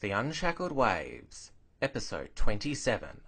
The Unshackled Waves, Episode 27.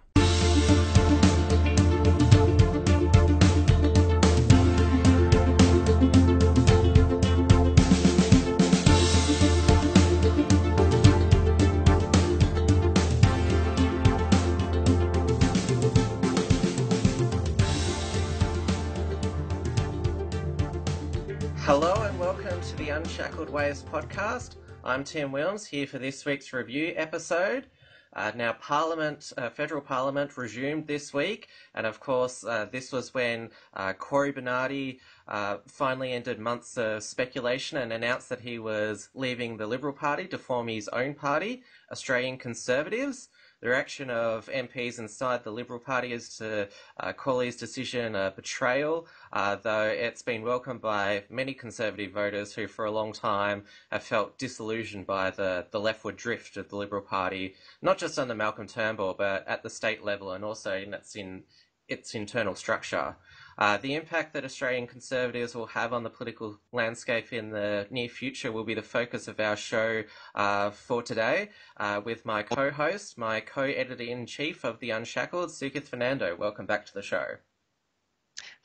Hello and welcome to the Unshackled Waves podcast. I'm Tim Williams here for this week's review episode. Uh, now, Parliament, uh, federal Parliament resumed this week, and of course, uh, this was when uh, Cory Bernardi uh, finally ended months of speculation and announced that he was leaving the Liberal Party to form his own party, Australian Conservatives. The reaction of MPs inside the Liberal Party is to uh, call his decision a betrayal, uh, though it's been welcomed by many Conservative voters who, for a long time, have felt disillusioned by the, the leftward drift of the Liberal Party, not just under Malcolm Turnbull, but at the state level and also in its, in its internal structure. Uh, the impact that Australian Conservatives will have on the political landscape in the near future will be the focus of our show uh, for today uh, with my co host, my co editor in chief of The Unshackled, Sukith Fernando. Welcome back to the show.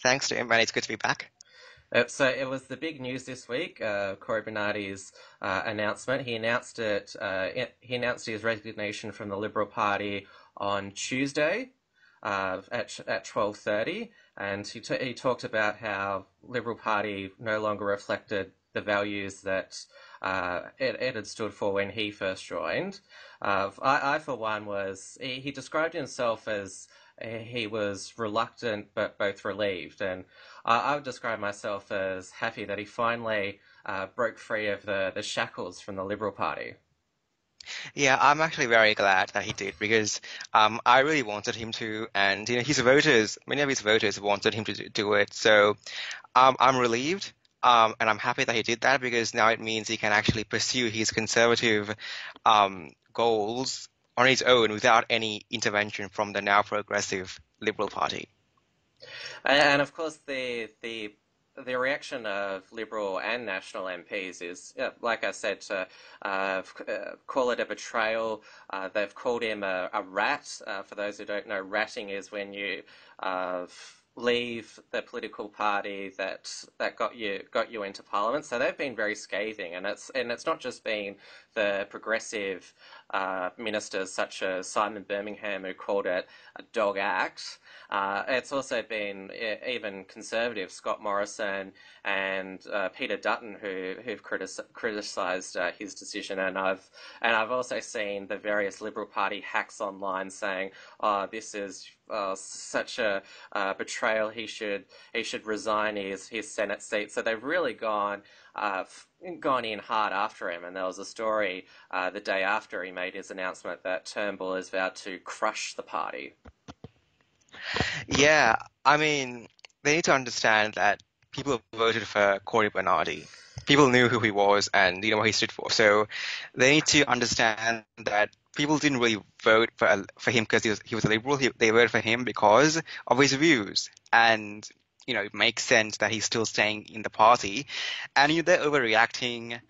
Thanks, and it's good to be back. Uh, so it was the big news this week. Uh, Cory Bernardi's uh, announcement. He announced it. Uh, he announced his resignation from the Liberal Party on Tuesday uh, at at twelve thirty, and he t- he talked about how Liberal Party no longer reflected the values that uh, it, it, had stood for when he first joined. Uh, I, I, for one, was he, he, described himself as he was reluctant but both relieved, and I, I would describe myself as happy that he finally uh, broke free of the, the shackles from the Liberal Party. Yeah, I'm actually very glad that he did because um, I really wanted him to, and you know, his voters, many of his voters wanted him to do it. So um, I'm relieved. Um, and I'm happy that he did that because now it means he can actually pursue his conservative um, goals on his own without any intervention from the now progressive Liberal Party. And of course, the the the reaction of Liberal and National MPs is, like I said, to uh, uh, call it a betrayal. Uh, they've called him a, a rat. Uh, for those who don't know, ratting is when you uh, leave the political party that that got you got you into parliament. So they've been very scathing, and it's and it's not just been the progressive uh, ministers such as Simon Birmingham who called it a dog act. Uh, it's also been even conservative Scott Morrison and uh, Peter Dutton who who've criticised uh, his decision, and I've and I've also seen the various Liberal Party hacks online saying, "Oh, this is uh, such a uh, betrayal. He should he should resign his his Senate seat." So they've really gone uh, gone in hard after him. And there was a story uh, the day after he made his announcement that Turnbull is vowed to crush the party. Yeah, I mean, they need to understand that people voted for Cory Bernardi. People knew who he was and you know what he stood for. So they need to understand that people didn't really vote for for him because he was, he was a liberal. He, they voted for him because of his views. And you know, it makes sense that he's still staying in the party. And you know, they're overreacting.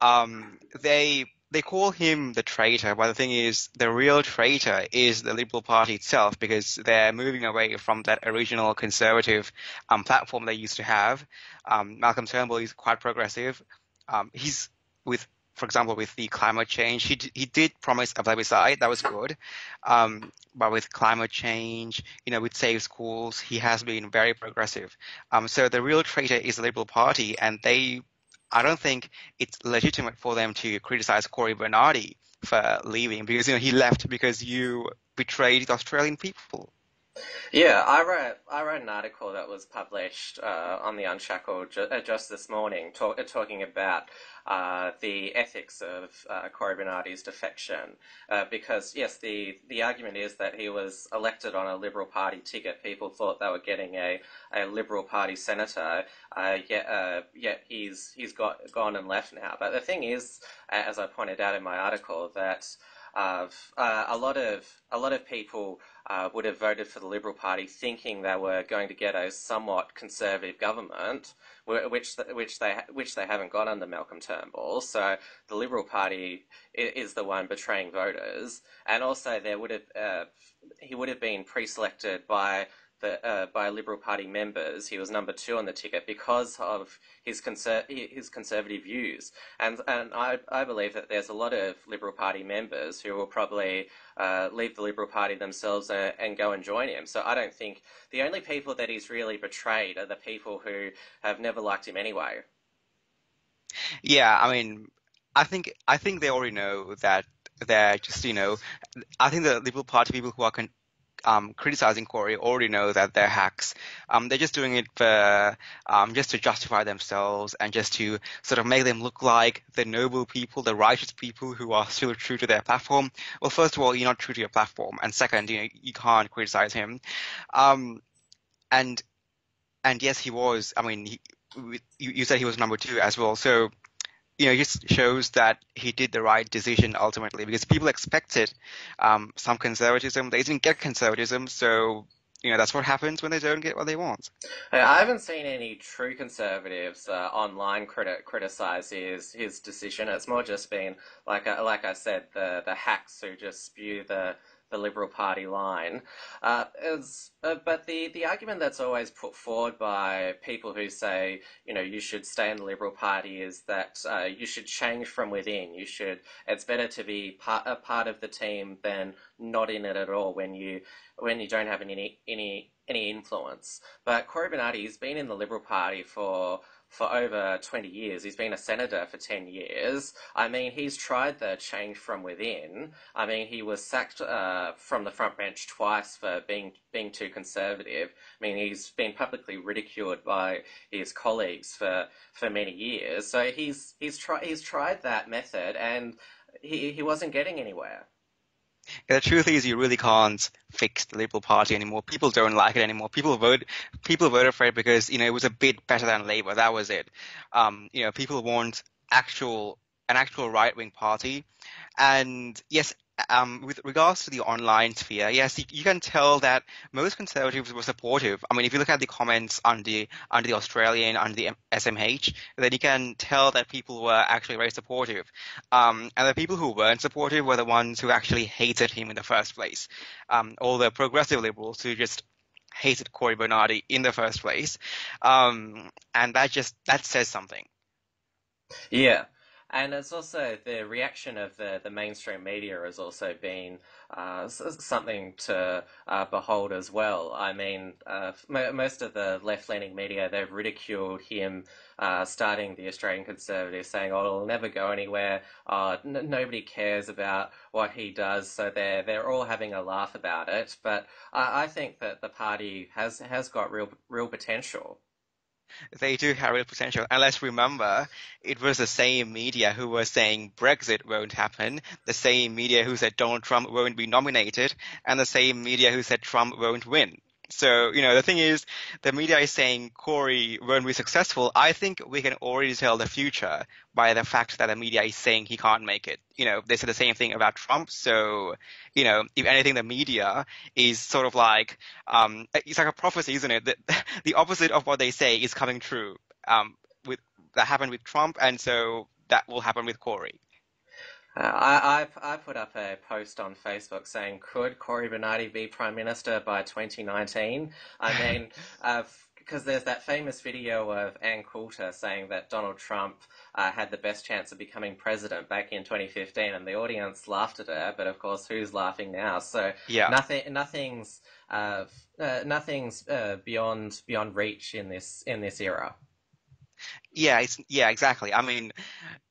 Um, they they call him the traitor, but the thing is, the real traitor is the Liberal Party itself because they're moving away from that original conservative um, platform they used to have. Um, Malcolm Turnbull is quite progressive. Um, he's with for example, with the climate change, he d- he did promise a plebiscite. That was good. Um, but with climate change, you know, with safe schools, he has been very progressive. Um, so the real traitor is the Liberal Party, and they, I don't think it's legitimate for them to criticize Cory Bernardi for leaving because you know he left because you betrayed the Australian people. Yeah, I wrote I wrote an article that was published uh, on the Unshackled ju- uh, just this morning, talk, uh, talking about uh, the ethics of uh, Bernardi's defection. Because yes, the the argument is that he was elected on a Liberal Party ticket. People thought they were getting a, a Liberal Party senator. yet yet he's he's got gone and left now. But the thing is, as I pointed out in my article, that a lot of a lot of people uh, would have voted for the Liberal Party thinking they were going to get a somewhat conservative government, which which they which they haven't got under Malcolm Turnbull. So the Liberal Party is the one betraying voters, and also there would have uh, he would have been pre-selected by uh, by Liberal Party members. He was number two on the ticket because of his conser- his conservative views, and and I I believe that there's a lot of Liberal Party members who will probably uh, leave the Liberal Party themselves and, and, go and join him. So I don't think the only people that he's really betrayed are the people who have never liked him anyway. Yeah, I mean, I think I think they already know that they're just you know, I think the Liberal Party people who are con- um, criticizing Cory already know that they're hacks. Um, they're just doing it for um, just to justify themselves and just to sort of make them look like the noble people, the righteous people who are still true to their platform. Well, first of all, you're not true to your platform, and second, you know, you can't criticize him. Um, and and yes, he was. I mean, he, you, you said he was number two as well. So you know, just shows that he did the right decision ultimately because people expected um, some conservatism. They didn't get conservatism, so you know that's what happens when they don't get what they want. I haven't seen any true conservatives uh, online criti- criticize his his decision. It's more just been like uh, like I said, the the hacks who just spew the the Liberal Party line. Uh, is, uh, but the, the argument that's always put forward by people who say, you know, you should stay in the Liberal Party is that uh, you should change from within. You should. It's better to be part a part of the team than not in it at all when you when you don't have any any any influence. But Cory Bernardi's been in the Liberal Party for for over 20 years. He's been a senator for 10 years. I mean, he's tried the change from within. I mean, he was sacked uh, from the front bench twice for being being too conservative. I mean, he's been publicly ridiculed by his colleagues for, for many years. So he's he's tried he's tried that method, and he he wasn't getting anywhere. The truth is, you really can't fix the Liberal Party anymore. People don't like it anymore. People vote, people voted for it because you know it was a bit better than Labour. That was it. Um, you know, people want actual an actual right wing party, and yes, um, with regards to the online sphere, yes, you, you, can tell that most conservatives were supportive. I mean, if you look at the comments the on the Australian, on the SMH, then you can tell that people were actually very supportive. Um, and the people who weren't supportive were the ones who actually hated him in the first place. Um, all the progressive liberals who just hated Cory Bernardi in the first place. Um, and that just that says something. Yeah. And it's also the reaction of the, the mainstream media has also been uh, something to uh, behold as well. I mean, uh, most of the left leaning media, they've ridiculed him uh, starting the Australian Conservative, saying, oh, it'll never go anywhere. Uh, n- nobody cares about what he does. So they're, they're all having a laugh about it. But I, I think that the party has, has got real, real potential they do have real potential. And let's remember, it was the same media who were saying Brexit won't happen, the same media who said Donald Trump won't be nominated, and the same media who said Trump won't win. So, you know, the thing is, the media is saying Cory won't be successful. I think we can already tell the future by the fact that the media is saying he can't make it. You know, they said the same thing about Trump. So, you know, if anything, the media is sort of like, um, it's like a prophecy, isn't it? The, the opposite of what they say is coming true. Um, with, that happened with Trump. And so that will happen with Cory. Uh, I, I, I put up a post on Facebook saying, could Cory Bernardi be Prime Minister by 2019? I mean, uh, because there's that famous video of Ann Coulter saying that Donald Trump uh, had the best chance of becoming president back in 2015, and the audience laughed at her. But of course, who's laughing now? So yeah. nothing, nothing's, uh, uh, nothing's uh, beyond beyond reach in this in this era. Yeah, yeah, exactly. I mean,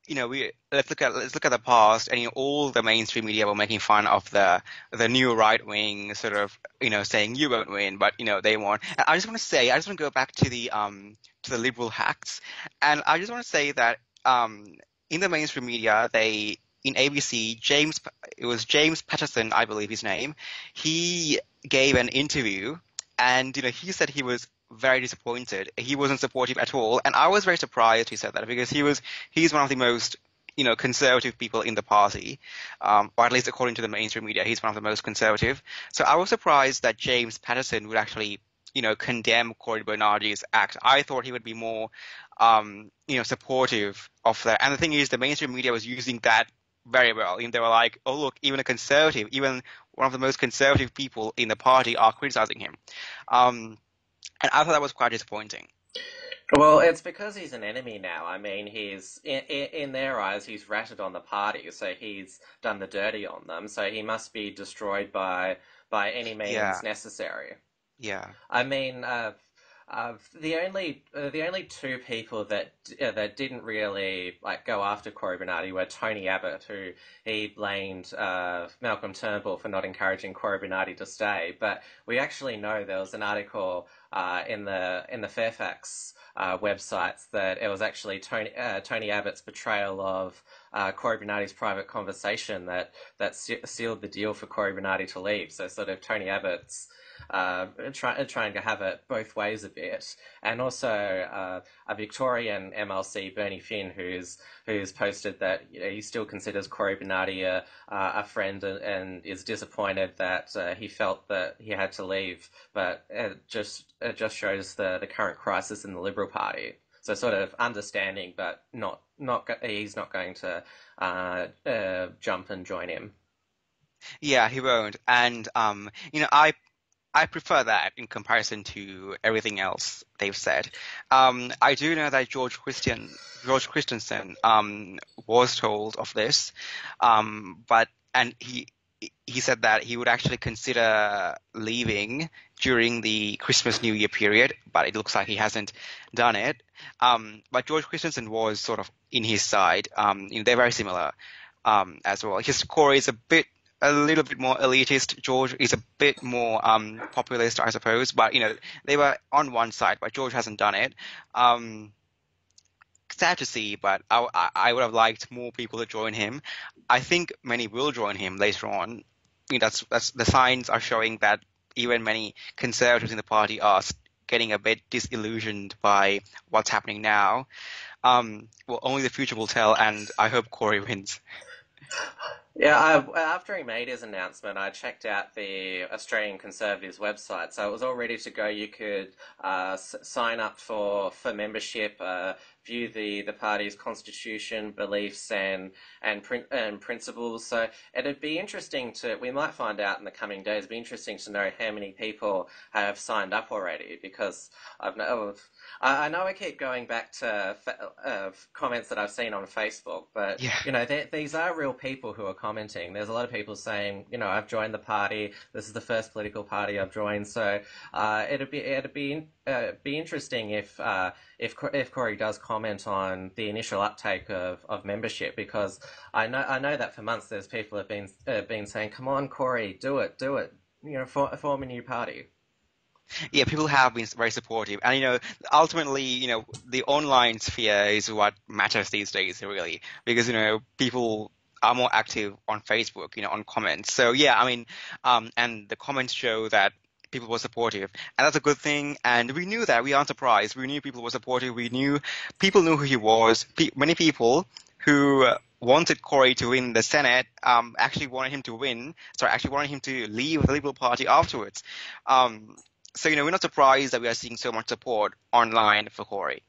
you know, we let's look at let's look at the past, and you know, all the mainstream media were making fun of the the new right wing, sort of, you know, saying you won't win, but you know they won. And I just want to say, I just want to go back to the um to the liberal hacks, and I just want to say that um in the mainstream media they in ABC, James it was James Paterson, I believe his name. He gave an interview, and you know he said he was very disappointed. He wasn't supportive at all, and I was very surprised he said that because he was he's one of the most you know, conservative people in the party, um, or at least according to the mainstream media, he's one of the most conservative. So I was surprised that James Paterson would actually, you know, condemn Cory Bernardi's act. I thought he would be more, um, you know, supportive of that. And the thing is, the mainstream media was using that very well. And they were like, oh, look, even a conservative, even one of the most conservative people in the party are criticizing him. Um, and I thought that was quite disappointing. Well, it's because he's an enemy now. I mean, he's in, in, their eyes, he's ratted on the party, so he's done the dirty on them. So he must be destroyed by by any means yeah. necessary. Yeah. I mean, uh, uh, the only uh, the only two people that uh, that didn't really like go after Cory Bernardi were Tony Abbott, who he blamed uh, Malcolm Turnbull for not encouraging Cory Bernardi to stay. But we actually know there was an article uh, in the in the Fairfax websites that it was actually Tony Tony Abbott's portrayal of Cory Bernardi's private conversation that that sealed the deal for Cory Bernardi to leave. So sort of Tony Abbott's uh, try, trying to have it both ways a bit, and also uh, a Victorian MLC, Bernie Finn, who's who's posted that you know, he still considers Cory Bernardi a, a friend and, and, is disappointed that uh, he felt that he had to leave, but it just it just shows the the current crisis in the Liberal Party. So sort of understanding, but not not he's not going to uh, uh, jump and join him. Yeah, he won't. And um, you know, I I prefer that in comparison to everything else they've said. Um, I do know that George Christian, George Christensen, um, was told of this, um, but and he he said that he would actually consider leaving during the Christmas New Year period, but it looks like he hasn't done it. Um, but George Christensen was sort of in his side. Um, you know, they're very similar um, as well. His core is a bit a little bit more elitist. George is a bit more um, populist, I suppose. But you know, they were on one side, but George hasn't done it. Um, sad to see, but I, I, would have liked more people to join him. I think many will join him later on. That's that's the signs are showing that even many conservatives in the party are getting a bit disillusioned by what's happening now. Um, well, only the future will tell, and I hope Cory wins. Yeah, I, after he made his announcement, I checked out the Australian Conservatives website, so it was all ready to go. You could uh, s- sign up for for membership, uh, view the, the party's constitution, beliefs, and and, prin- and principles. So it'd be interesting to we might find out in the coming days. It'd be interesting to know how many people have signed up already, because I've know I, I know I keep going back to uh, comments that I've seen on Facebook, but yeah. you know, these are real people who are commenting. There's a lot of people saying, you know, I've joined the party. This is the first political party I've joined. So uh, it'd be it'd be uh, be interesting if uh, if if Cory does comment on the initial uptake of, of membership because I know I know that for months there's people have been uh, been saying, come on, Cory, do it, do it, you know, for, form a new party yeah, people have been very supportive, and you know, ultimately, you know, the online sphere is what matters these days, really, because you know, people are more active on Facebook, you know, on comments. So yeah, I mean, um, and the comments show that people were supportive, and that's a good thing. And we knew that. We aren't surprised. We knew people were supportive. We knew people knew who he was. Many people who wanted Cory to win the Senate um, actually wanted him to win. Sorry, actually wanted him to leave the Liberal Party afterwards. Um, so, you know, we're not surprised that we are seeing so much support online for Cory.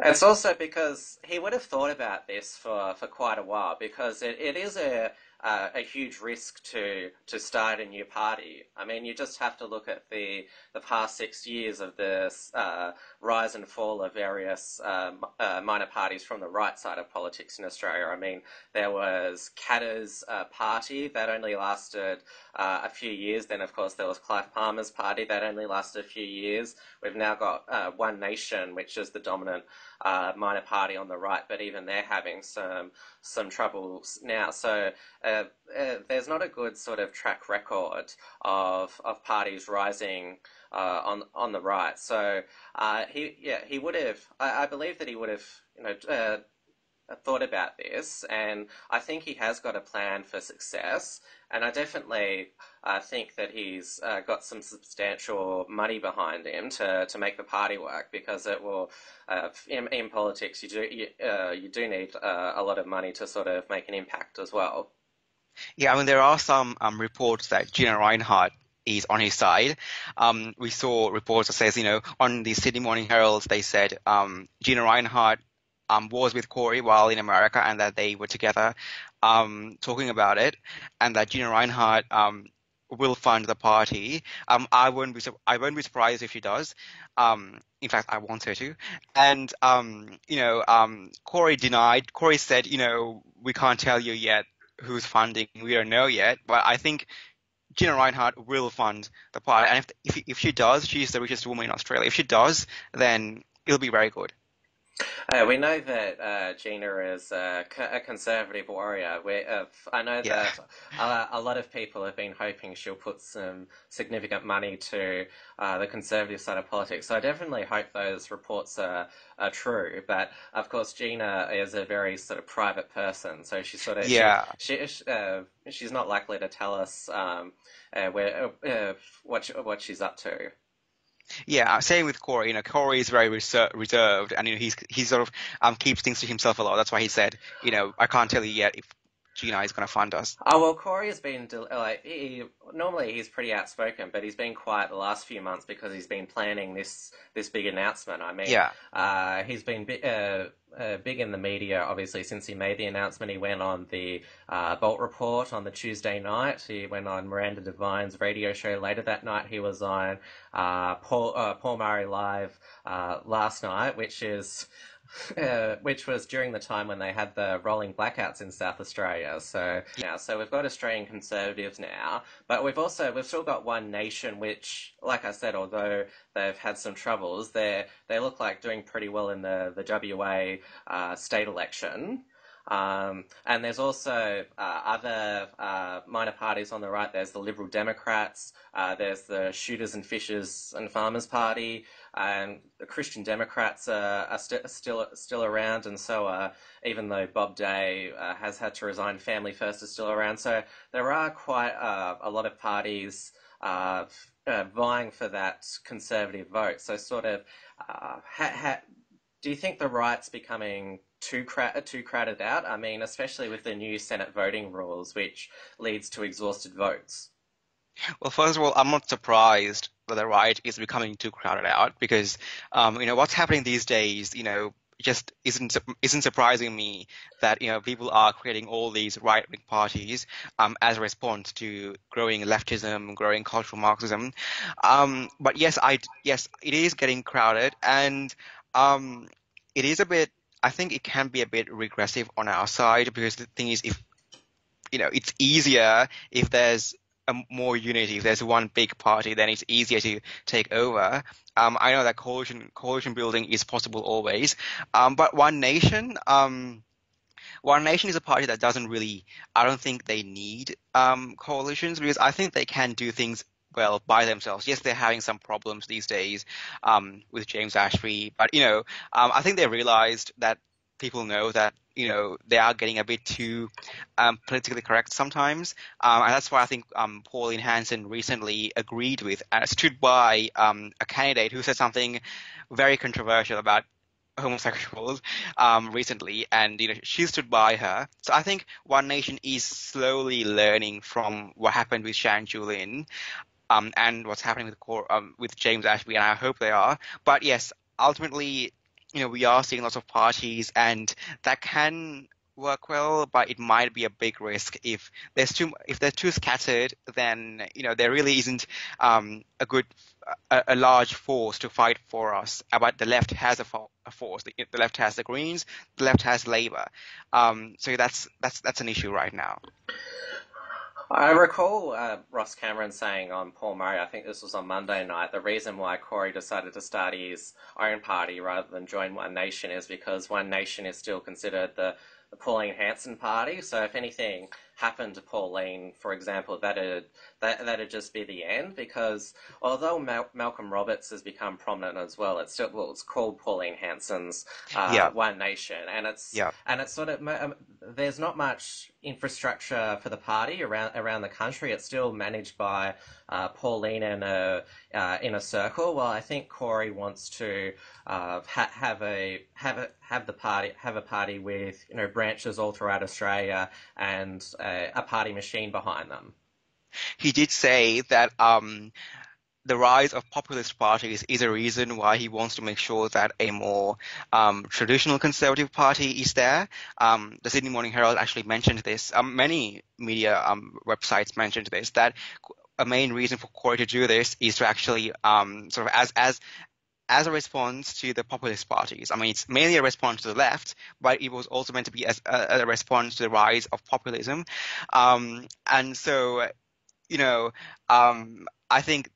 It's also because he would have thought about this for, for quite a while because it, it is a uh, a huge risk to to start a new party. I mean, you just have to look at the the past six years of this uh, rise and fall of various uh, uh, minor parties from the right side of politics in Australia. I mean, there was Katter's uh, party that only lasted uh, a few years. Then, of course, there was Clive Palmer's party that only lasted a few years. We've now got uh, One Nation, which is the dominant uh, minor party on the right, but even they're having some some troubles now. So there's not a good sort of track record of of parties rising uh, on on the right. So uh, he yeah he would have I, I, believe that he would have you know uh, thought about this, and I think he has got a plan for success. And I definitely uh, think that he's uh, got some substantial money behind him to, to make the party work because it will. Uh, in, in, politics, you do you, uh, you do need uh, a lot of money to sort of make an impact as well. Yeah, I mean there are some um, reports that Gina Rinehart is on his side. Um, we saw reports that says, you know, on the Sydney Morning Herald, they said um, Gina Rinehart um, was with Cory while in America and that they were together um, talking about it, and that Gina Rinehart um, will fund the party. Um, I won't be I won't be surprised if she does. Um, in fact, I want her to. And um, you know, Cory denied. Cory said, you know, we can't tell you yet who's funding. We don't know yet. But I think Gina Rinehart will fund the party, and if, if if she does, she's the richest woman in Australia. If she does, then it'll be very good. Uh, we know that uh, Gina is a, a conservative warrior. We, uh, I know yeah. that a, a, lot of people have been hoping she'll put some significant money to uh, the conservative side of politics. So I definitely hope those reports are, are true. But of course, Gina is a very sort of private person, so she sort of yeah. She, she uh, she's not likely to tell us um, uh, where what what she's up to. Yeah, same with Cory. You know, Cory is very reserved, and you know he's he sort of um keeps things to himself a lot. That's why he said, you know, I can't tell you yet if Gina is going to fund us. Oh well, Cory has been like he, normally he's pretty outspoken, but he's been quiet the last few months because he's been planning this this big announcement. I mean, yeah, uh, he's been bi- uh, uh, big in the media obviously since he made the announcement. He went on the uh, Bolt Report on the Tuesday night. He went on Miranda Devine's radio show later that night. He was on uh, Paul uh, Paul Murray Live last night, which is uh, which was during the time when they had the rolling blackouts in South Australia. So yeah, so we've got Australian Conservatives now, but we've also we've still got One Nation, which, like I said, although they've had some troubles, they they look like doing pretty well in the the WA uh, state election. Um, and there's also uh, other uh, minor parties on the right. There's the Liberal Democrats. Uh, there's the Shooters and Fishers and Farmers Party and the Christian Democrats are, are st- still still around, and so uh, even though Bob Day uh, has had to resign, Family First is still around. So there are quite uh, a lot of parties uh, vying for that conservative vote. So sort of, ha- ha- do you think the right's becoming too too crowded out? I mean, especially with the new Senate voting rules, which leads to exhausted votes. Well, first of all, I'm not surprised that the right is becoming too crowded out because, um, you know, what's happening these days, you know, just isn't isn't surprising me that you know people are creating all these right wing parties um, as a response to growing leftism, growing cultural Marxism. Um, but yes, I yes it is getting crowded, and um, it is a bit. I think it can be a bit regressive on our side because the thing is, if you know, it's easier if there's a more unity. If there's one big party, then it's easier to take over. Um, I know that coalition coalition building is possible always, um, but One Nation. Um, one Nation is a party that doesn't really. I don't think they need um, coalitions because I think they can do things well by themselves. Yes, they're having some problems these days um, with James Ashby, but you know, um, I think they realized that people know that you know they are getting a bit too um, politically correct sometimes, um, and that's why I think um, Pauline Hanson recently agreed with and stood by um, a candidate who said something very controversial about homosexuals um, recently, and you know she stood by her. So I think One Nation is slowly learning from what happened with Shan Ju Lin. Um, and what's happening with um, with James Ashby, and I hope they are. But yes, ultimately, you know, we are seeing lots of parties, and that can work well, but it might be a big risk if there's too if they're too scattered. Then you know there really isn't um, a good a, a, large force to fight for us. Uh, but the left has a, fo- a force. The, the, left has the Greens. The left has Labor. Um, so that's that's that's an issue right now. I recall uh, Ross Cameron saying on Paul Murray, I think this was on Monday night, the reason why Cory decided to start his own party rather than join One Nation is because One Nation is still considered the, the Pauline Hanson party. So if anything, happened to Pauline, for example, that'd that that'd just be the end because although Mal- Malcolm Roberts has become prominent as well, it's still well, it's called Pauline Hanson's uh, yeah. One Nation, and it's yeah. and it's sort of um, there's not much infrastructure for the party around around the country. It's still managed by uh, Pauline in a uh, in a circle. Well, I think Cory wants to uh, ha- have a have a have the party have a party with you know branches all throughout Australia and a, a party machine behind them. He did say that um, the rise of populist parties is a reason why he wants to make sure that a more um, traditional conservative party is there. Um, the Sydney Morning Herald actually mentioned this. Um, many media um, websites mentioned this. That a main reason for Cory to do this is to actually um, sort of as as as a response to the populist parties. I mean, it's mainly a response to the left, but it was also meant to be as a, a response to the rise of populism. Um, and so, you know, um, I think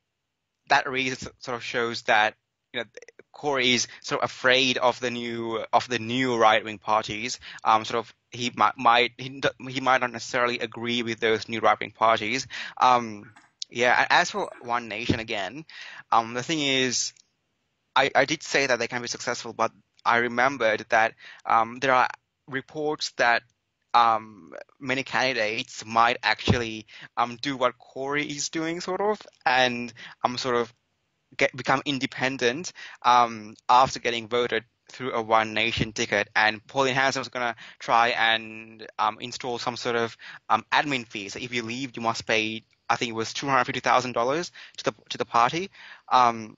that really sort of shows that you know Cory is sort of afraid of the new of the new right wing parties. Um, sort of he might, might he, he might not necessarily agree with those new right wing parties. Um, yeah, as for One Nation again, um, the thing is, I, I did say that they can be successful, but I remembered that um, there are reports that um, many candidates might actually um, do what Cory is doing, sort of, and um, sort of get become independent um, after getting voted through a One Nation ticket. And Pauline Hanson was going to try and um, install some sort of um, admin fee. So if you leave, you must pay. I think it was two hundred fifty thousand dollars to the to the party. Um,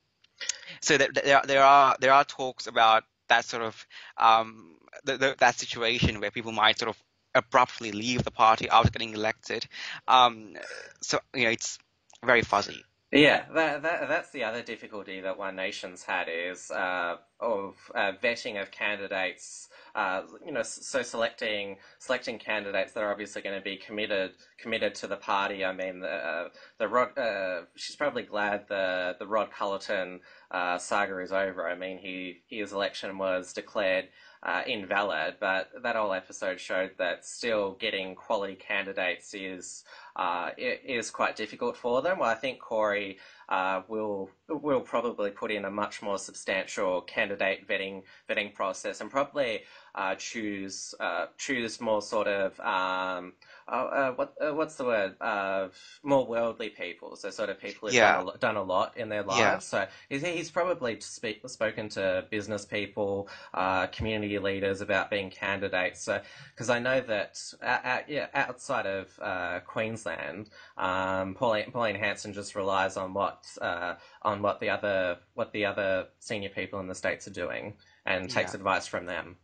so there, there, there are there are talks about that sort of um, the, the, that situation where people might sort of abruptly leave the party after getting elected. Um, so you know, it's very fuzzy. Yeah, that, that that's the other difficulty that One Nation's had is uh, of uh, vetting of candidates. Uh, you know, so selecting selecting candidates that are obviously going to be committed committed to the party. I mean, the the Rod. Uh, she's probably glad the the Rod Culleton uh, saga is over. I mean, he his election was declared uh, invalid, but that whole episode showed that still getting quality candidates is uh, is quite difficult for them. Well, I think Cory uh, will will probably put in a much more substantial candidate vetting vetting process and probably uh, choose uh, choose more sort of um, uh, uh, what uh, what's the word? Uh, more worldly people, so sort of people who've yeah. done, a, done, a, lot in their lives. Yeah. So he's, he's probably speak, spoken to business people, uh, community leaders about being candidates. So because I know that yeah, outside of uh, Queensland, um, Pauline, Pauline Hanson just relies on what on what the other what the other senior people in the states are doing and takes advice from them.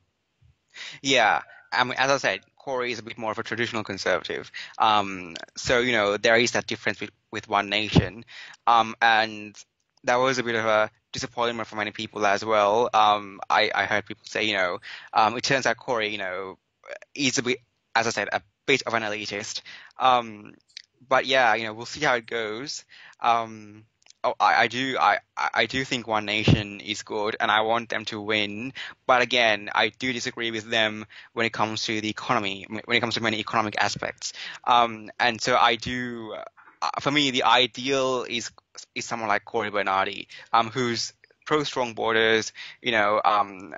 Yeah, I mean, as I said, Cory is a bit more of a traditional conservative. Um, so you know there is that difference with, with One Nation, um, and that was a bit of a disappointment for many people as well. Um, I, I heard people say, you know, um, it turns out Cory, you know, is a bit, as I said, a bit of an elitist. Um, but yeah, you know, we'll see how it goes. Um, oh, I, I do I, I do think One Nation is good, and I want them to win. But again, I do disagree with them when it comes to the economy, when it comes to many economic aspects. Um, and so I do. Uh, for me, the ideal is is someone like Cory Bernardi, um, who's pro strong borders, you know, um,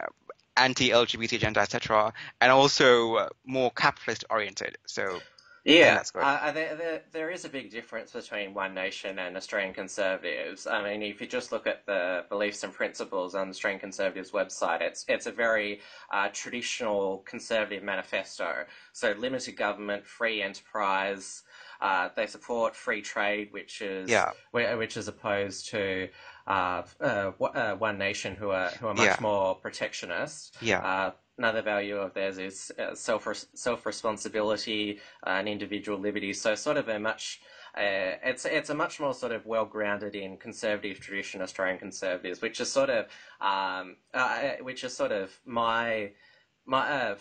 anti-LGBT agenda, etc., and also more capitalist oriented. So yeah, uh, there, there, there is a big difference between One Nation and Australian Conservatives. I mean, if you just look at the beliefs and principles on the Australian Conservatives website, it's it's a very uh, traditional conservative manifesto. So limited government, free enterprise. Uh, they support free trade, which is yeah. which is opposed to uh, uh, uh, One Nation, who are who are much yeah. more protectionist. Yeah another value of theirs is uh, self self responsibility uh, and individual liberty. So sort of a much uh, it's it's a much more sort of well grounded in conservative tradition Australian conservatives, which is sort of um, uh, which is sort of my my uh,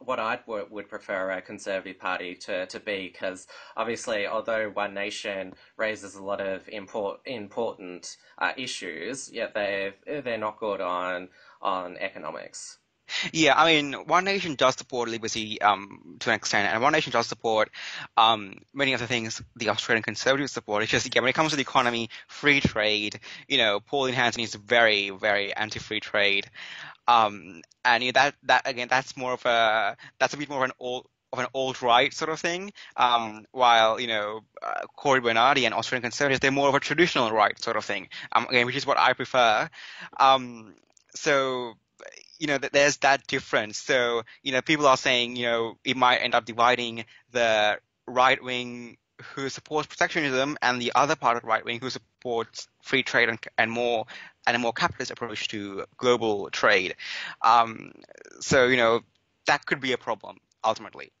what I would prefer a Conservative Party to, to be, because obviously, although One Nation raises a lot of import, important uh, issues, yet they they're not good on on economics. Yeah, I mean, One Nation does support Liberty um, to an extent, and One Nation does support um, many of the things the Australian Conservatives support. It's just, yeah, when it comes to the economy, free trade, you know, Pauline Hanson is very, very anti-free trade. Um, and you know, that, that, again, that's more of a, that's a bit more of an old, of an alt-right sort of thing, um, while, you know, uh, Bernardi and Australian Conservatives, they're more of a traditional right sort of thing, um, again, which is what I prefer. Um, so, you know, there's that difference. So, you know, people are saying, you know, it might end up dividing the right wing who supports protectionism and the other part of the right wing who supports free trade and, and more and a more capitalist approach to global trade. Um, so, you know, that could be a problem ultimately.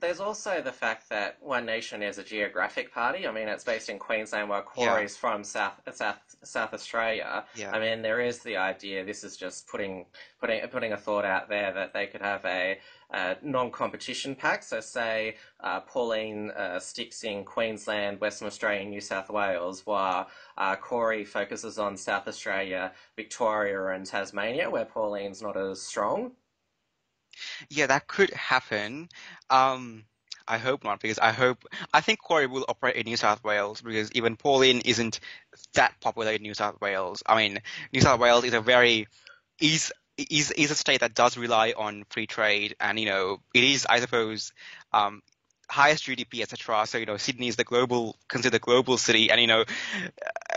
There's also the fact that One Nation is a geographic party. I mean, it's based in Queensland, while Cory's yeah. from South South South Australia. Yeah. I mean, there is the idea. This is just putting putting putting a thought out there that they could have a, a non-competition pack. So, say uh, Pauline uh, sticks in Queensland, Western Australia, New South Wales, while uh, Cory focuses on South Australia, Victoria, and Tasmania, where Pauline's not as strong. Yeah, that could happen. Um, I hope not, because I hope I think Cory will operate in New South Wales because even Pauline isn't that popular in New South Wales. I mean, New South Wales is a very is is is a state that does rely on free trade, and you know it is, I suppose, um, highest GDP, etc. So you know, Sydney is the global considered global city, and you know,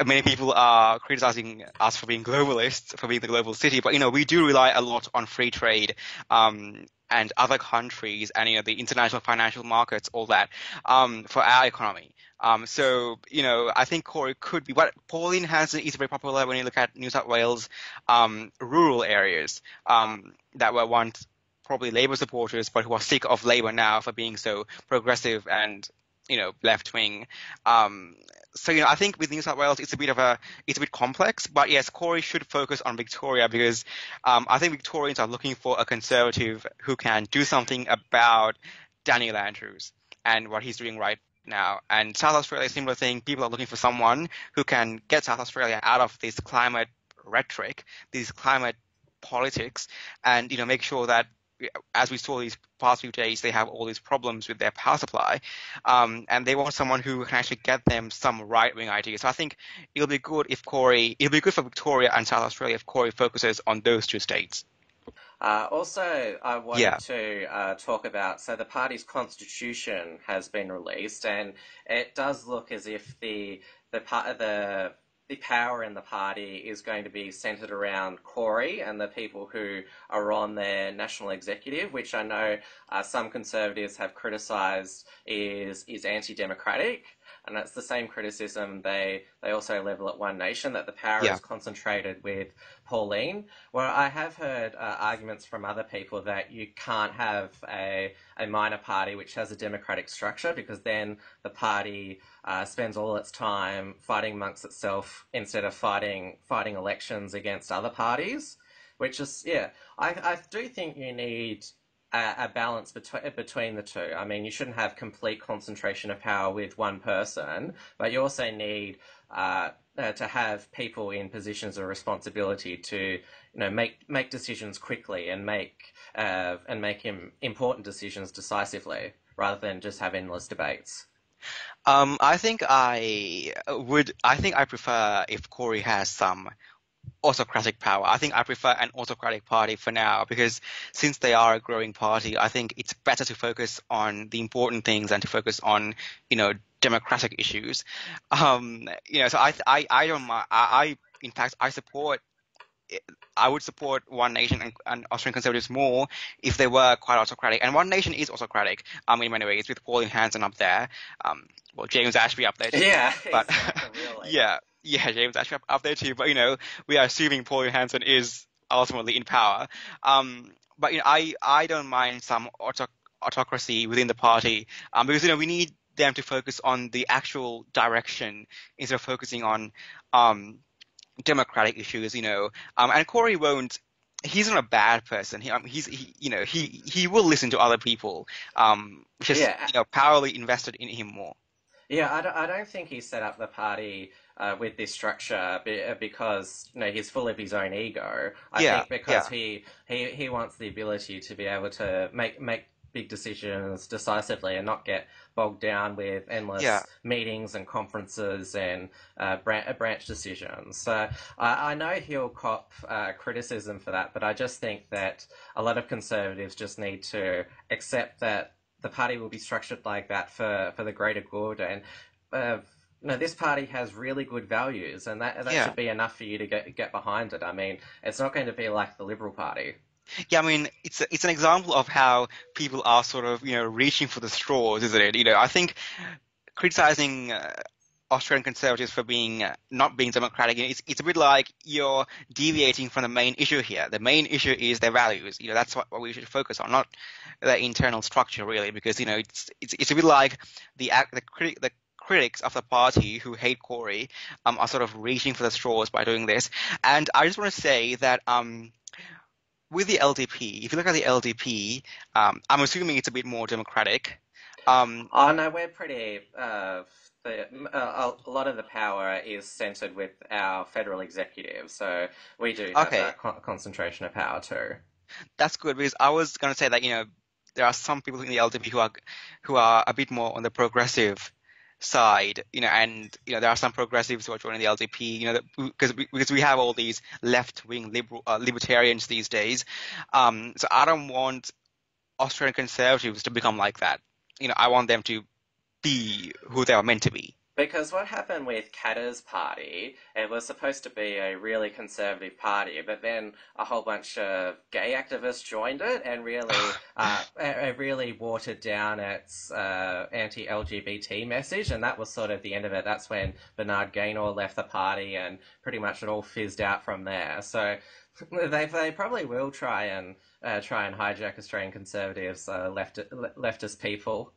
many people are criticizing us for being globalists, for being the global city. But you know, we do rely a lot on free trade. Um, and other countries and you know the international financial markets, all that um, for our economy. Um, so you know, I think Cory could be. What Pauline has is very popular when you look at New South Wales um, rural areas um, that were once probably Labour supporters, but who are sick of Labour now for being so progressive and you know left wing. Um, so you know, I think with New South Wales, it's a bit of a it's a bit complex. But yes, Cory should focus on Victoria because um, I think Victorians are looking for a conservative who can do something about Daniel Andrews and what he's doing right now. And South Australia, similar thing. People are looking for someone who can get South Australia out of this climate rhetoric, this climate politics, and you know make sure that as we saw these past few days, they have all these problems with their power supply, um, and they want someone who can actually get them some right wing ideas. So I think it'll be good if Cory, it'll be good for Victoria and South Australia if Cory focuses on those two states. Uh, also, I wanted yeah. to uh, talk about so the party's constitution has been released, and it does look as if the the part of the the power in the party is going to be centred around Cory and the people who are on their national executive, which I know uh, some conservatives have criticised is is anti-democratic and that's the same criticism they they also level at One Nation that the power yeah. is concentrated with Pauline. Where I have heard uh, arguments from other people that you can't have a a minor party which has a democratic structure because then the party uh, spends all its time fighting amongst itself instead of fighting fighting elections against other parties. Which is yeah, I I do think you need a, a balance between between the two. I mean, you shouldn't have complete concentration of power with one person, but you also need uh, uh, to have people in positions of responsibility to you know make make decisions quickly and make uh, and make him important decisions decisively rather than just have endless debates. Um, I think I would. I think I prefer if Cory has some autocratic power. I think I prefer an autocratic party for now because since they are a growing party, I think it's better to focus on the important things and to focus on, you know, democratic issues. Um, you know, so I, I, I don't, I, I, in fact, I support I would support One Nation and, and, Australian Conservatives more if they were quite autocratic. And One Nation is autocratic, um, in many ways, with Pauline Hanson up there. Um, well, James Ashby up there too. Yeah, but yeah, yeah, James Ashby up there too. But you know, we are assuming Pauline Hanson is ultimately in power. Um, but you know, I I don't mind some auto- autocracy within the party um, because you know we need them to focus on the actual direction instead of focusing on um, democratic issues. You know, um, and Cory won't he's not a bad person. He, um, he's he, you know he he will listen to other people. Um, just yeah. you know powerfully invested in him more. Yeah, I don't, I don't think he set up the party uh, with this structure uh, because you know he's full of his own ego. I Yeah, think because yeah. he, he he wants the ability to be able to make make big decisions decisively and not get bogged down with endless Yeah. meetings and conferences and uh, branch, branch decisions. So I, I know he'll cop uh, criticism for that, but I just think that a lot of conservatives just need to accept that the party will be structured like that for, for the greater good and uh, no, this party has really good values, and that that Yeah. should be enough for you to get get behind it. I mean, it's not going to be like the Liberal Party. Yeah, I mean, it's a, it's an example of how people are sort of, you know, reaching for the straws, isn't it? You know, I think criticizing uh, Australian conservatives for being uh, not being democratic, you know, it's it's a bit like you're deviating from the main issue here. The main issue is their values. You know, that's what, what we should focus on, not their internal structure, really, because you know, it's it's it's a bit like the act the critic the critics of the party who hate Cory um, are sort of reaching for the straws by doing this. And I just want to say that um, with the LDP, if you look at the LDP, um, I'm assuming it's a bit more democratic. Um, Oh no, we're pretty. Uh, the, uh, a lot of the power is centered with our federal executive, so we do have Okay. that con- concentration of power too. that's good because I was going to say that you know there are some people in the LDP who are who are a bit more on the progressive side, you know, and you know there are some progressives who are joining the LDP, you know, because because we have all these left-wing liberal uh, libertarians these days. Um, so I don't want Australian conservatives to become like that. You know, I want them to be who they are meant to be. Because what happened with Katter's party, it was supposed to be a really conservative party, but then a whole bunch of gay activists joined it and really, uh, it really watered down its uh, anti-LGBT message, and that was sort of the end of it. That's when Bernard Gaynor left the party, and pretty much it all fizzed out from there. So they they probably will try and uh, try and hijack Australian conservatives, uh, left leftist people.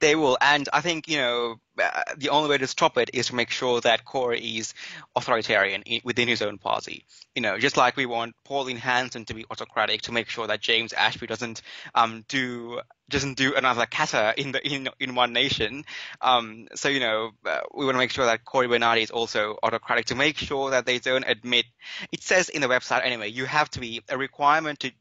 They will, and I think you know uh, the only way to stop it is to make sure that Cory is authoritarian within his own party. You know, just like we want Pauline Hanson to be autocratic to make sure that James Ashby doesn't um do doesn't do another Katter in the in in one nation. Um, so you know uh, we want to make sure that Cory Bernardi is also autocratic to make sure that they don't admit. It says in the website anyway. You have to be a requirement to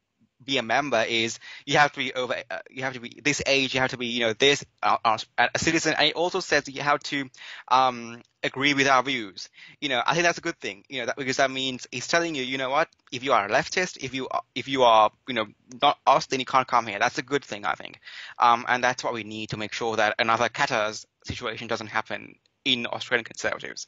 be a member is you have to be over uh, you have to be this age you have to be you know this uh, uh, a citizen. And it also says you have to um agree with our views. You know i think that's a good thing you know that, because that means he's telling you you know what if you are a leftist if you are if you are you know not us then you can't come here. That's a good thing i think. Um and that's what we need to make sure that another Katter's situation doesn't happen in australian conservatives.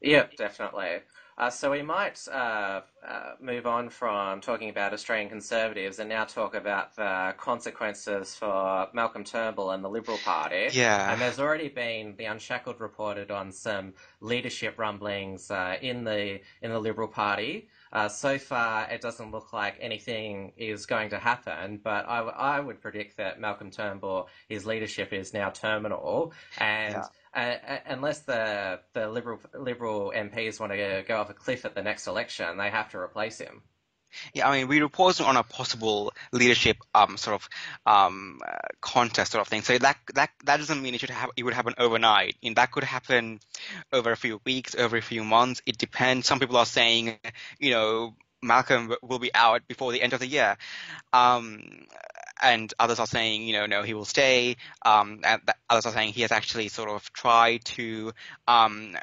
Yeah, definitely. Uh, so we might uh, uh, move on from talking about Australian Conservatives and now talk about the consequences for Malcolm Turnbull and the Liberal Party. Yeah. And there's already been the Unshackled reported on some leadership rumblings uh, in the in the Liberal Party. Uh, so far, it doesn't look like anything is going to happen, but I, w- I would predict that Malcolm Turnbull, his leadership is now terminal, and Yeah. Uh, unless the the liberal liberal MPs want to go off a cliff at the next election, they have to replace him. Yeah, I mean, we reported on a possible leadership um sort of um uh, contest sort of thing. So that that that doesn't mean it should have it would happen overnight. And that could happen over a few weeks, over a few months. It depends. Some people are saying, you know, Malcolm will be out before the end of the year. Um, and others are saying, you know, no, he will stay. Um, others are saying he has actually sort of tried to um,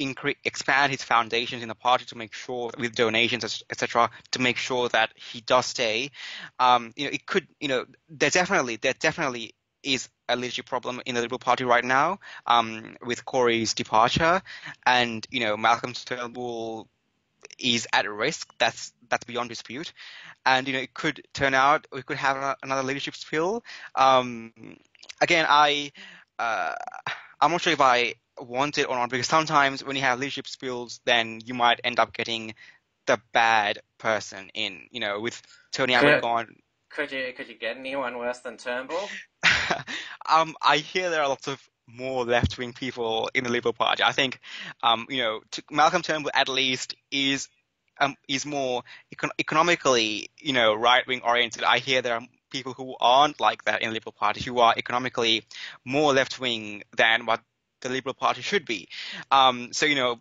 incre- expand his foundations in the party to make sure, with donations, etc., to make sure that he does stay. Um, you know, it could, you know, there definitely, there definitely is a leadership problem in the Liberal Party right now um, with Cory's departure, and you know, Malcolm Turnbull is at risk. That's that's beyond dispute, and you know, it could turn out we could have a, another leadership spill. Um, again, I. Uh, I'm not sure if I want it or not because sometimes when you have leadership spills, then you might end up getting the bad person in. You know, with Tony Abbott gone. Could you could you get anyone worse than Turnbull? um, I hear there are lots of more left-wing people in the Liberal Party. I think, um, you know, Malcolm Turnbull at least is um, is more econ- economically, you know, right-wing oriented. I hear there are people who aren't like that in the Liberal Party, who are economically more left wing than what the Liberal Party should be. Um, so you know,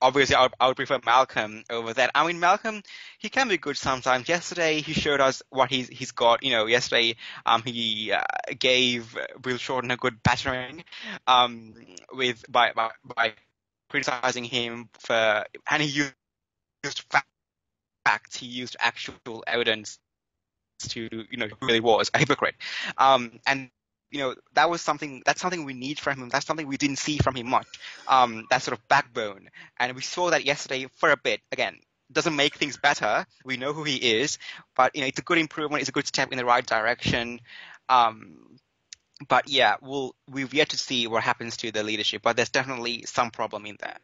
obviously I would, I would, prefer Malcolm over that. I mean, Malcolm, he can be good sometimes. Yesterday, he showed us what he's he's got. You know, yesterday, um, he uh, gave Will Shorten a good battering, um, with by by, by criticizing him for, and he used facts. He used actual evidence to, you know, who really was a hypocrite. Um, and you know that was something that's something we need from him. That's something we didn't see from him much. Um, that sort of backbone, and we saw that yesterday for a bit. Again, doesn't make things better. We know who he is, but you know it's a good improvement. It's a good step in the right direction. Um, but yeah, we'll we've yet to see what happens to the leadership. But there's definitely some problem in that.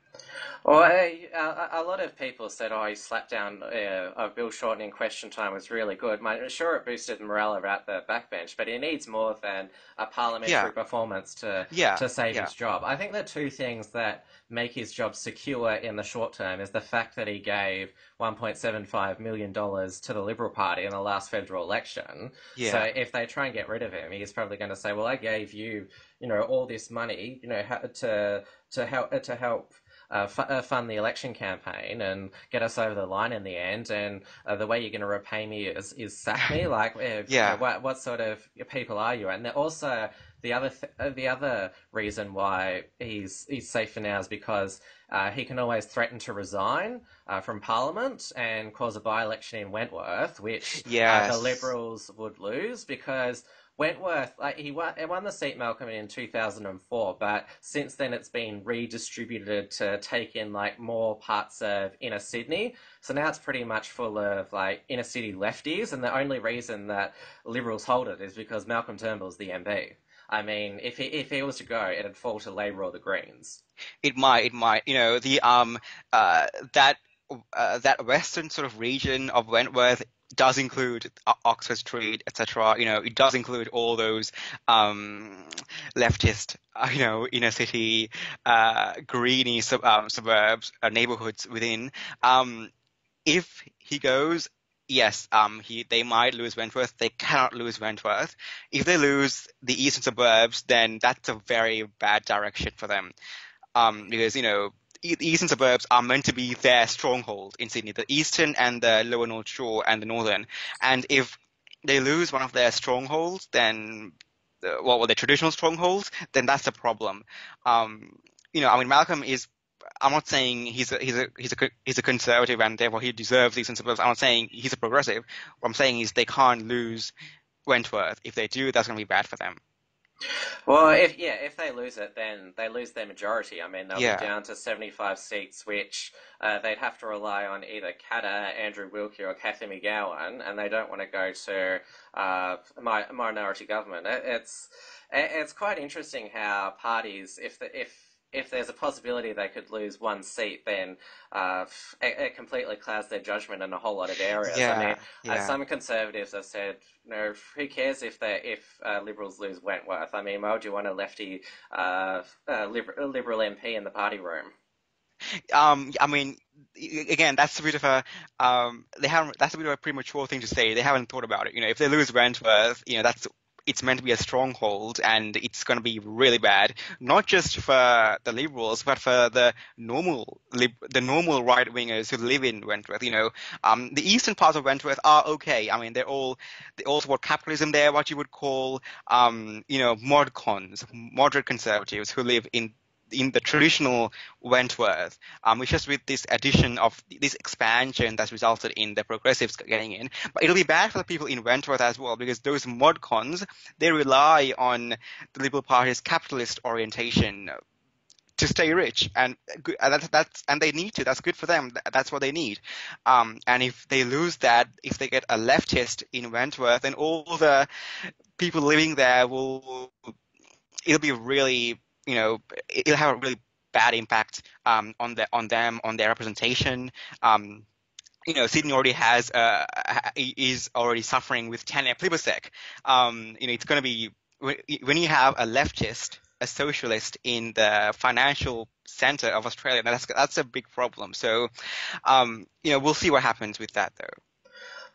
Well, a, a, lot of people said, "Oh, he slapped down uh, of Bill Shorten in question time was really good." Sure, it boosted morale about the backbench, but he needs more than a parliamentary yeah. performance to yeah. to save yeah. his job. I think the two things that make his job secure in the short term is the fact that he gave 1.75 million dollars to the Liberal Party in the last federal election. So if they try and get rid of him, he's probably going to say, "Well, I gave you, you know, all this money, you know, to to help to help." uh, f- uh, fund the election campaign and get us over the line in the end. And uh, the way you're going to repay me is, is sack me. Like, if, yeah. You know, what, what sort of people are you? And also, the other th- uh, the other reason why he's he's safer now is because uh, he can always threaten to resign uh, from Parliament and cause a by election in Wentworth, which yes. uh, the Liberals would lose because Wentworth, like he won, he won the seat, Malcolm, in 2004, but since then it's been redistributed to take in like more parts of inner Sydney. So now it's pretty much full of like inner city lefties, and the only reason that Liberals hold it is because Malcolm Turnbull's the MP. I mean, if he if he was to go, it'd fall to Labor or the Greens. It might, it might. You know, the um uh that uh, that western sort of region of Wentworth does include Oxford Street, etc. You know, it does include all those um, leftist, uh, you know, inner city, uh, greeny sub- um, suburbs, uh, neighborhoods within. Um, if he goes, yes, um, he they might lose Wentworth. They cannot lose Wentworth. If they lose the eastern suburbs, then that's a very bad direction for them. Um, because you know eastern suburbs are meant to be their stronghold in Sydney, the eastern and the lower North Shore and the northern. And if they lose one of their strongholds, then uh, well, well, their traditional strongholds, then that's a problem. Um, you know, I mean, Malcolm is. I'm not saying he's a he's a he's a he's a conservative and therefore he deserves these suburbs. I'm not saying he's a progressive. What I'm saying is they can't lose Wentworth. If they do, that's going to be bad for them. Well, if yeah, if they lose it, then they lose their majority. I mean, they'll yeah. be down to seventy-five seats, which uh, they'd have to rely on either Katter, Andrew Wilkie, or Cathy McGowan, and they don't want to go to uh, minority government. It, it's it's quite interesting how parties, if the, if if there's a possibility they could lose one seat, then uh, it, it, completely clouds their judgment in a whole lot of areas. Yeah, I mean, uh, yeah. uh, some conservatives have said, no, who cares if they if uh, Liberals lose Wentworth? I mean, why would you want a lefty uh, uh, liberal, liberal MP in the party room? Um, I mean, again, that's a bit of a um, they haven't. That's a bit of a premature thing to say. They haven't thought about it. You know, if they lose Wentworth, you know, that's it's meant to be a stronghold and it's going to be really bad, not just for the liberals, but for the normal, the normal right wingers who live in Wentworth. You know, um, the eastern parts of Wentworth are okay. I mean, they're all, they all support capitalism. They're what you would call, um, you know, modcons, moderate conservatives who live in in the traditional Wentworth. Um, it's with this addition of this expansion that's resulted in the progressives getting in. But it'll be bad for the people in Wentworth as well because those modcons, they rely on the Liberal Party's capitalist orientation to stay rich and that's, that's and they need to that's good for them that's what they need um, and if they lose that if they get a leftist in Wentworth then all the people living there will it'll be really you know, it'll have a really bad impact um, on the on them on their representation. Um, you know, Sydney already has uh, is already suffering with Tanya Plibersek. Um, you know, it's going to be when you have a leftist, a socialist in the financial center of Australia, that's that's a big problem. So, um, you know, we'll see what happens with that, though.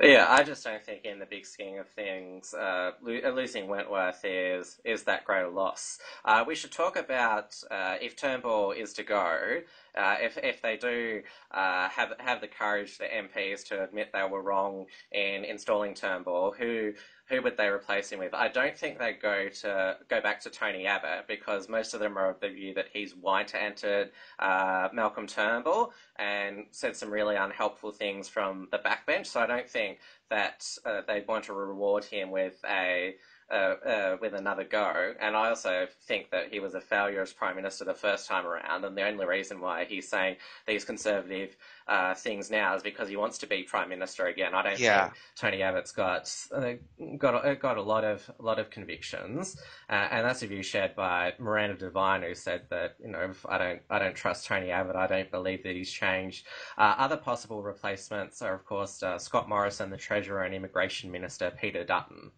Yeah, I just don't think, in the big scheme of things, uh, lo- losing Wentworth is is that great a loss. Uh, we should talk about uh, if Turnbull is to go, uh, if if they do uh, have have the courage, the MPs, to admit they were wrong in installing Turnbull, who who would they replace him with? I don't think they go to go back to Tony Abbott because most of them are of the view that he's white-anted uh, Malcolm Turnbull and said some really unhelpful things from the backbench. So I don't think that uh, they want to reward him with a uh, uh, with another go. And I also think that he was a failure as Prime Minister the first time around. And the only reason why he's saying these conservative uh, things now is because he wants to be Prime Minister again. I don't Yeah. think Tony Abbott's got uh, got a, got a lot of a lot of convictions, uh, and that's a view shared by Miranda Devine, who said that you know if I don't I don't trust Tony Abbott. I don't believe that he's changed. Uh, other possible replacements are of course uh, Scott Morrison, the Treasurer and Immigration Minister Peter Dutton.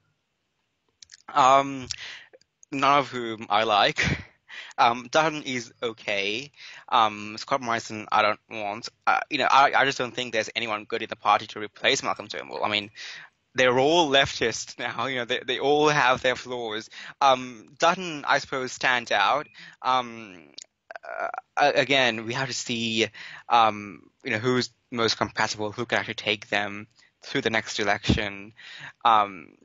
Um, none of whom I like. Um, Dutton is okay. Um, Scott Morrison, I don't want. Uh, you know, I, I just don't think there's anyone good in the party to replace Malcolm Turnbull. I mean, they're all leftists now. You know, they they all have their flaws. Um, Dutton, I suppose, stands out. Um, uh, again, we have to see, um, you know, who's most compatible, who can actually take them through the next election. Um,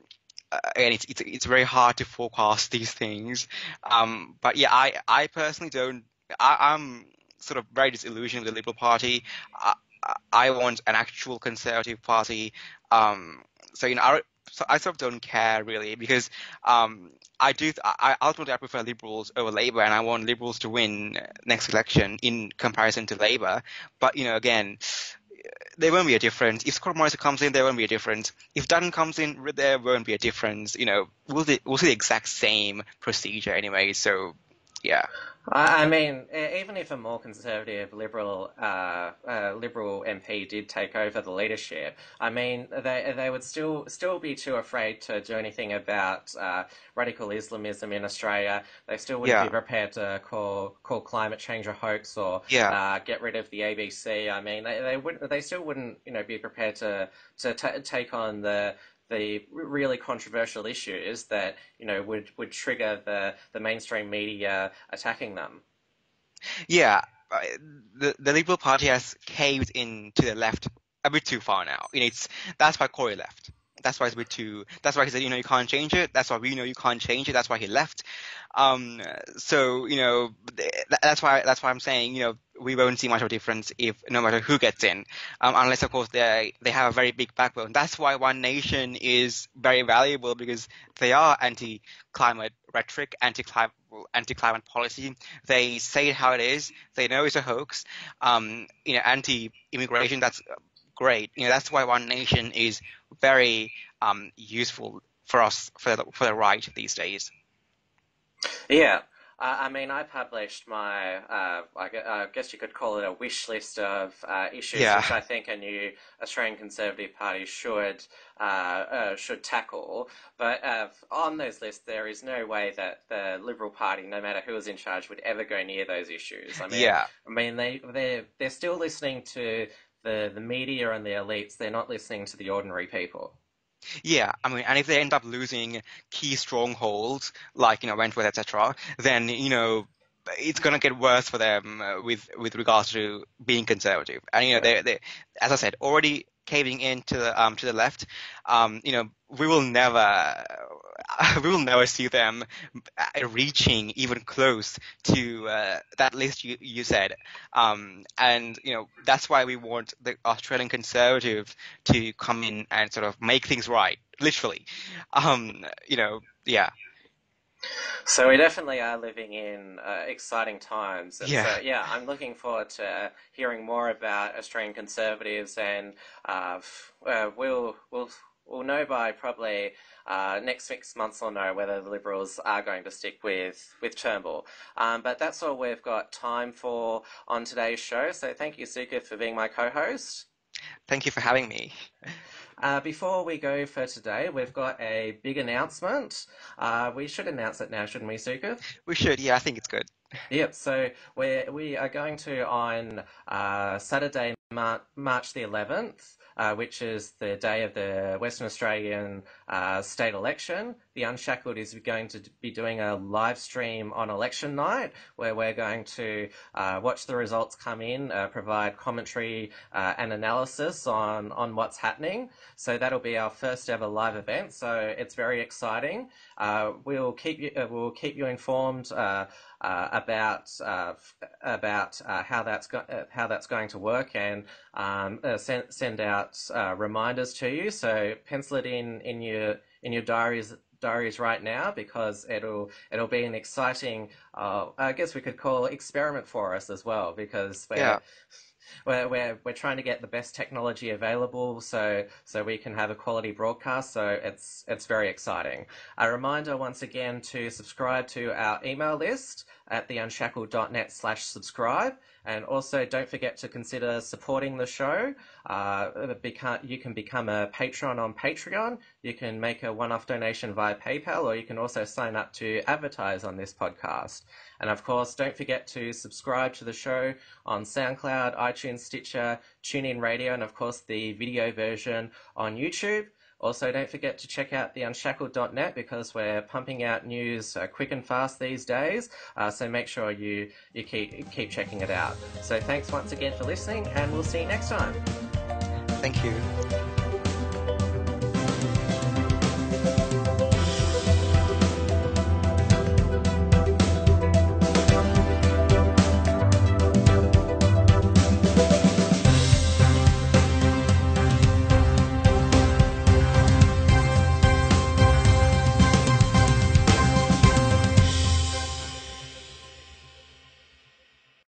uh, and it's, it's it's very hard to forecast these things. Um, but yeah, I I personally don't. I, I'm sort of very disillusioned with the Liberal Party. I, I want an actual Conservative Party. Um, so you know, I, so I sort of don't care really because um, I do. I ultimately I prefer Liberals over Labour, and I want Liberals to win next election in comparison to Labour. But you know, again, there won't be a difference. If Scott Morrison comes in, there won't be a difference. If Dutton comes in, there won't be a difference. You know, we'll, we'll see the exact same procedure anyway. So, yeah. I mean, even if a more conservative liberal uh, uh, liberal MP did take over the leadership, I mean, they they would still still be too afraid to do anything about uh, radical Islamism in Australia. They still wouldn't Yeah. be prepared to call call climate change a hoax or Yeah. uh, get rid of the ABC. I mean, they they wouldn't they still wouldn't you know be prepared to to ta take on the the really controversial issues that you know would, would trigger the, the mainstream media attacking them. Yeah, the the Liberal Party has caved in to the left a bit too far now. You know, it's that's why Cory left. That's why it's a bit too. That's why he said, you know, you can't change it. That's why we know you can't change it. That's why he left. Um, so you know, that's why that's why I'm saying, you know, we won't see much of a difference if no matter who gets in, um, unless of course they they have a very big backbone. That's why One Nation is very valuable because they are anti-climate rhetoric, anti-climate anti-climate policy. They say it how it is. They know it's a hoax. Um, you know, anti-immigration. That's great. You know, that's why One Nation is very um, useful for us for the, for the right these days. Yeah. Uh, I mean, I published my, uh, I, I guess you could call it a wish list of uh, issues Yeah. which I think a new Australian Conservative Party should uh, uh, should tackle. But uh, on those lists, there is no way that the Liberal Party, no matter who is in charge, would ever go near those issues. I mean, Yeah. I mean, they they they're still listening to the the media and the elites. They're not listening to the ordinary people. Yeah, I mean, and if they end up losing key strongholds like you know Wentworth, etc., then you know it's gonna get worse for them uh, with with regards to being conservative. And you know, they they as I said, already caving in to the um to the left. Um, you know, we will never we will never see them uh, reaching even close to uh, that list you you said. Um, and you know that's why we want the Australian Conservative to come in and sort of make things right, literally. Um, you know, yeah, So we definitely are living in uh, exciting times. And Yeah. So, yeah, I'm looking forward to hearing more about Australian Conservatives, and uh, f- uh, we'll we'll we'll know by probably uh, next six months or no whether the Liberals are going to stick with with Turnbull. Um, but that's all we've got time for on today's show. So thank you, Suka, for being my co-host. thank you for having me. Uh, before we go for today, we've got a big announcement. Uh, we should announce it now, shouldn't we, Suka? We should, yeah, I think it's good. Yep, so we we are going to on uh, Saturday, March the 11th, uh, which is the day of the Western Australian uh, state election, the Unshackled is going to be doing a live stream on election night where we're going to uh, watch the results come in, uh, provide commentary uh, and analysis on, on what's happening. So that'll be our first ever live event. So it's very exciting. Uh, we'll keep you we'll keep you informed. Uh, about uh, about uh, how that's go- how that's going to work and um, send send out reminders to you. So pencil it in in your in your diaries diaries right now because it'll it'll be an exciting uh, I guess we could call experiment for us as well because yeah. We're, we're, we're trying to get the best technology available so so we can have a quality broadcast so it's it's very exciting a reminder once again to subscribe to our email list at theunshackled.net slash subscribe. And also don't forget to consider supporting the show. Uh, you can become a patron on Patreon. You can make a one-off donation via PayPal, or you can also sign up to advertise on this podcast. And of course, don't forget to subscribe to the show on SoundCloud, iTunes, Stitcher, TuneIn Radio, and of course the video version on YouTube. Also, don't forget to check out theunshackled.net because we're pumping out news uh, quick and fast these days. Uh, so make sure you, you keep, keep checking it out. So thanks once again for listening, and we'll see you next time. Thank you.